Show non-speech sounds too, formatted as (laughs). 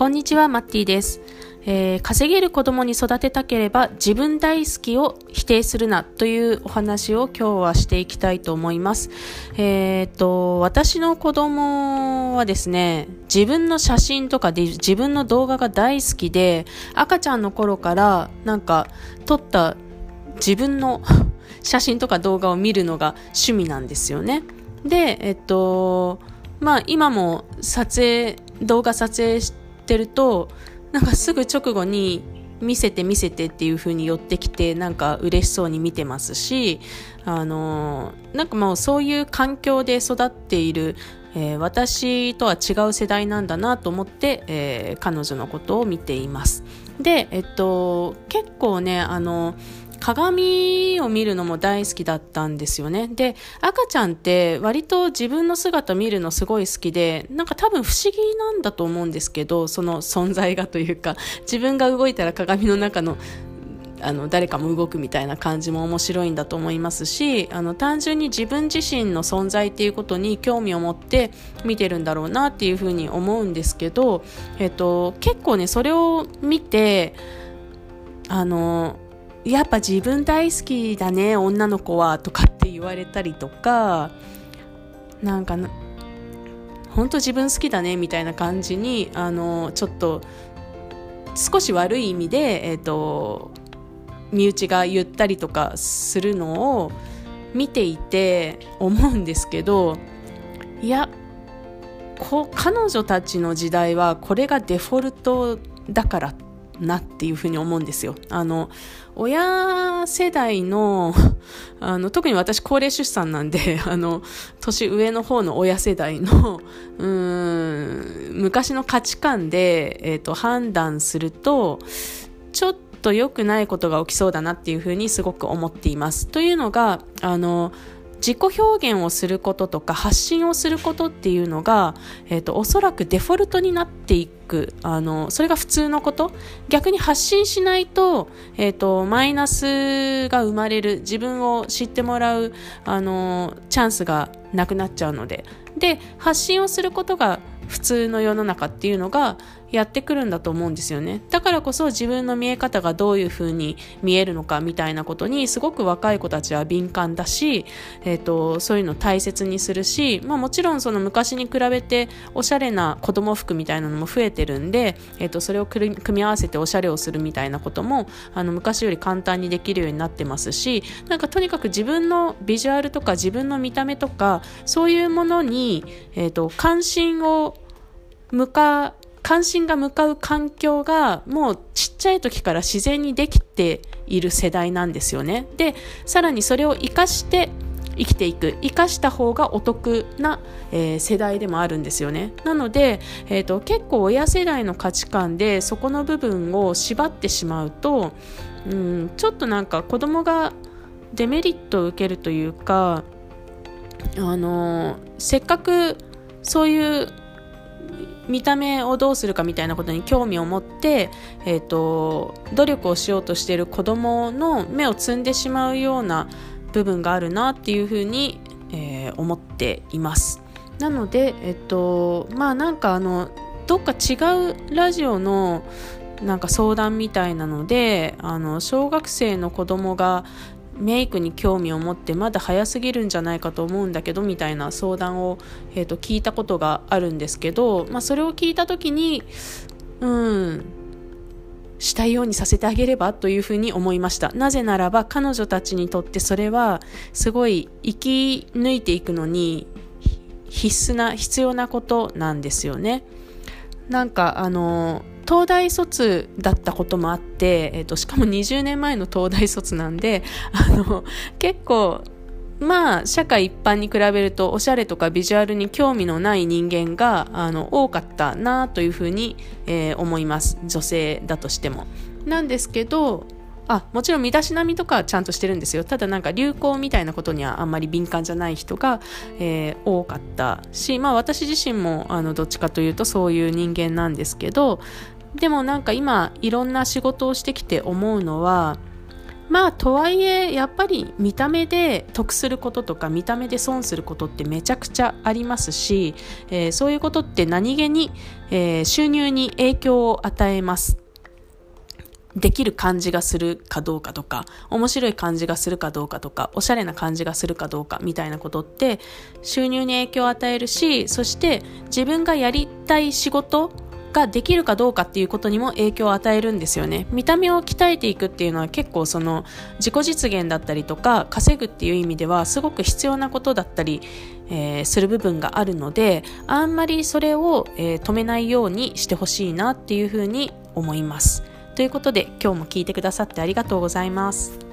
こんにちは、マッティです。えー、稼げる子供に育てたければ自分大好きを否定するなというお話を今日はしていきたいと思います。えー、っと、私の子供はですね、自分の写真とかで自分の動画が大好きで、赤ちゃんの頃からなんか撮った自分の (laughs) 写真とか動画を見るのが趣味なんですよね。で、えっと、まあ今も撮影、動画撮影しててると、なんかすぐ直後に見せて見せてっていう風に寄ってきてなんか嬉しそうに見てますしあのなんかもうそういう環境で育っている、えー、私とは違う世代なんだなと思って、えー、彼女のことを見ています。でえっと結構ねあの鏡を見るのも大好きだったんですよね。で、赤ちゃんって割と自分の姿見るのすごい好きで、なんか多分不思議なんだと思うんですけど、その存在がというか、自分が動いたら鏡の中のあの誰かも動くみたいな感じも面白いんだと思いますしあの単純に自分自身の存在っていうことに興味を持って見てるんだろうなっていうふうに思うんですけど、えっと、結構ねそれを見てあのやっぱ自分大好きだね女の子はとかって言われたりとかなんか本当自分好きだねみたいな感じにあのちょっと少し悪い意味で、えーと、身内が言ったりとかするのを見ていて思うんですけどいやこ彼女たちの時代はこれがデフォルトだからなっていうふうに思うんですよ。あの、親世代の、(laughs) あの、特に私高齢出産なんで、(laughs) あの、年上の方の親世代の、(laughs) うん、昔の価値観で、えっ、ー、と、判断すると、ちょっとと良くないことが起きそうだなっていうふうにすごく思っています。というのが、あの、自己表現をすることとか発信をすることっていうのが、えっ、ー、と、おそらくデフォルトになっていく。あの、それが普通のこと。逆に発信しないと、えっ、ー、と、マイナスが生まれる。自分を知ってもらう、あの、チャンスがなくなっちゃうので。で、発信をすることが普通の世の中っていうのがやってくるんだと思うんですよね。だからこそ自分の見え方がどういう風に見えるのかみたいなことにすごく若い子たちは敏感だし、えっ、ー、と、そういうの大切にするし、まあもちろんその昔に比べておしゃれな子供服みたいなのも増えてるんで、えっ、ー、と、それを組み合わせておしゃれをするみたいなことも、あの、昔より簡単にできるようになってますし、なんかとにかく自分のビジュアルとか自分の見た目とか、そういうものに、えっ、ー、と、関心を向か、関心が向かう環境がもうちっちゃい時から自然にできている世代なんですよね。で、さらにそれを活かして生きていく、生かした方がお得な、えー、世代でもあるんですよね。なので、えーと、結構親世代の価値観でそこの部分を縛ってしまうと、うん、ちょっとなんか子供がデメリットを受けるというか、あのー、せっかくそういう見た目をどうするかみたいなことに興味を持って、えーと、努力をしようとしている子供の目を摘んでしまうような部分があるなっていうふうに、えー、思っています。なので、えっと、まあなんかあの、どっか違うラジオのなんか相談みたいなので、あの、小学生の子供がメイクに興味を持ってまだ早すぎるんじゃないかと思うんだけどみたいな相談を、えーと、聞いたことがあるんですけど、まあ、それを聞いた時にうんしたいようにさせてあげればというふうに思いました。なぜならば彼女たちにとってそれはすごい生き抜いていくのに必須な必要なことなんですよね。なんかあの東大卒だったこともあって、えっ、と、しかも20年前の東大卒なんで、あの、結構、まあ、社会一般に比べると、おしゃれとかビジュアルに興味のない人間が、あの、多かったなというふうに、えー、思います。女性だとしても。なんですけど、あもちろん身だしなみとかちゃんとしてるんですよただなんか流行みたいなことにはあんまり敏感じゃない人が、えー、多かったし、まあ、私自身もあのどっちかというとそういう人間なんですけどでもなんか今いろんな仕事をしてきて思うのはまあとはいえやっぱり見た目で得することとか見た目で損することってめちゃくちゃありますし、えー、そういうことって何気に、えー、収入に影響を与えます。できる感じがするかどうかとか、面白い感じがするかどうかとか、おしゃれな感じがするかどうかみたいなことって収入に影響を与えるし、そして自分がやりたい仕事ができるかどうかっていうことにも影響を与えるんですよね。見た目を鍛えていくっていうのは結構その自己実現だったりとか稼ぐっていう意味ではすごく必要なことだったり、えー、する部分があるのであんまりそれを、えー、止めないようにしてほしいなっていうふうに思います。ということで今日も聞いてくださってありがとうございます。